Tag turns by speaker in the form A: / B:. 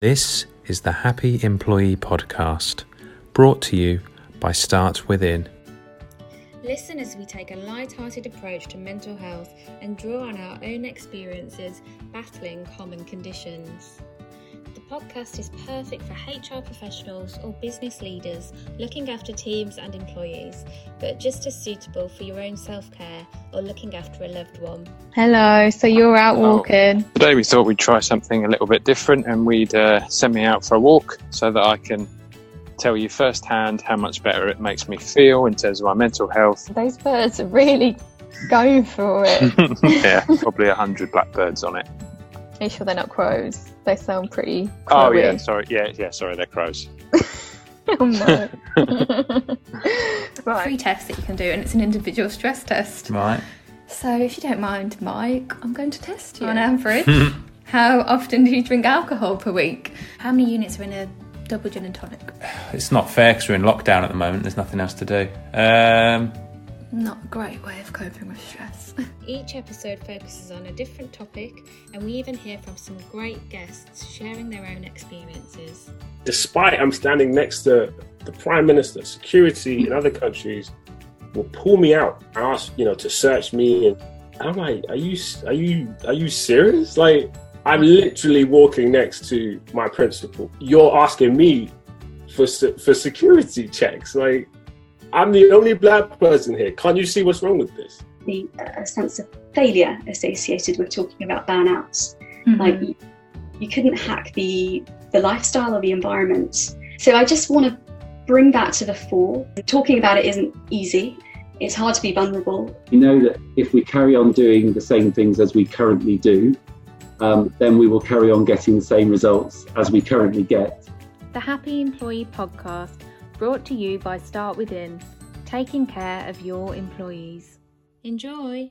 A: This is the Happy Employee Podcast, brought to you by Start Within.
B: Listen as we take a light-hearted approach to mental health and draw on our own experiences battling common conditions. The podcast is perfect for HR professionals or business leaders looking after teams and employees, but just as suitable for your own self-care or looking after a loved one.
C: Hello, so you're out
D: Oh.
C: walking.
D: Today we thought we'd try something a little bit different and we'd uh, send me out for a walk so that I can tell you firsthand how much better it makes me feel in terms of my mental health.
C: Those birds are really going for it.
D: yeah, probably a hundred blackbirds on it.
C: Are you sure they're not crows? They sound pretty
D: Oh yeah, sorry, yeah, yeah, sorry, they're crows.
C: oh no. right.
E: free test that you can do, and it's an individual stress test.
A: Right.
E: So, if you don't mind, Mike, I'm going to test you on average. How often do you drink alcohol per week? How many units are in a double gin and tonic?
A: It's not fair because we're in lockdown at the moment. There's nothing else to do. Um,
E: Not a great way of coping with stress.
B: Each episode focuses on a different topic, and we even hear from some great guests sharing their own experiences.
F: despite I'm standing next to the prime minister, security in other countries will pull me out, and ask you know to search me, and I'm like, are you are you are you serious? Like I'm literally walking next to my principal. You're asking me for for security checks. Like I'm the only black person here. Can't you see what's wrong with this?
G: the a sense of failure associated with talking about burnouts.
E: Mm-hmm.
G: Like you, you couldn't hack the the lifestyle or the environment. So I just want to bring that to the fore. Talking about it isn't easy. It's hard to be vulnerable.
H: You know that if we carry on doing the same things as we currently do, um, then we will carry on getting the same results as we currently get.
I: The Happy Employee Podcast, brought to you by Start Within, taking care of your employees.
B: Enjoy!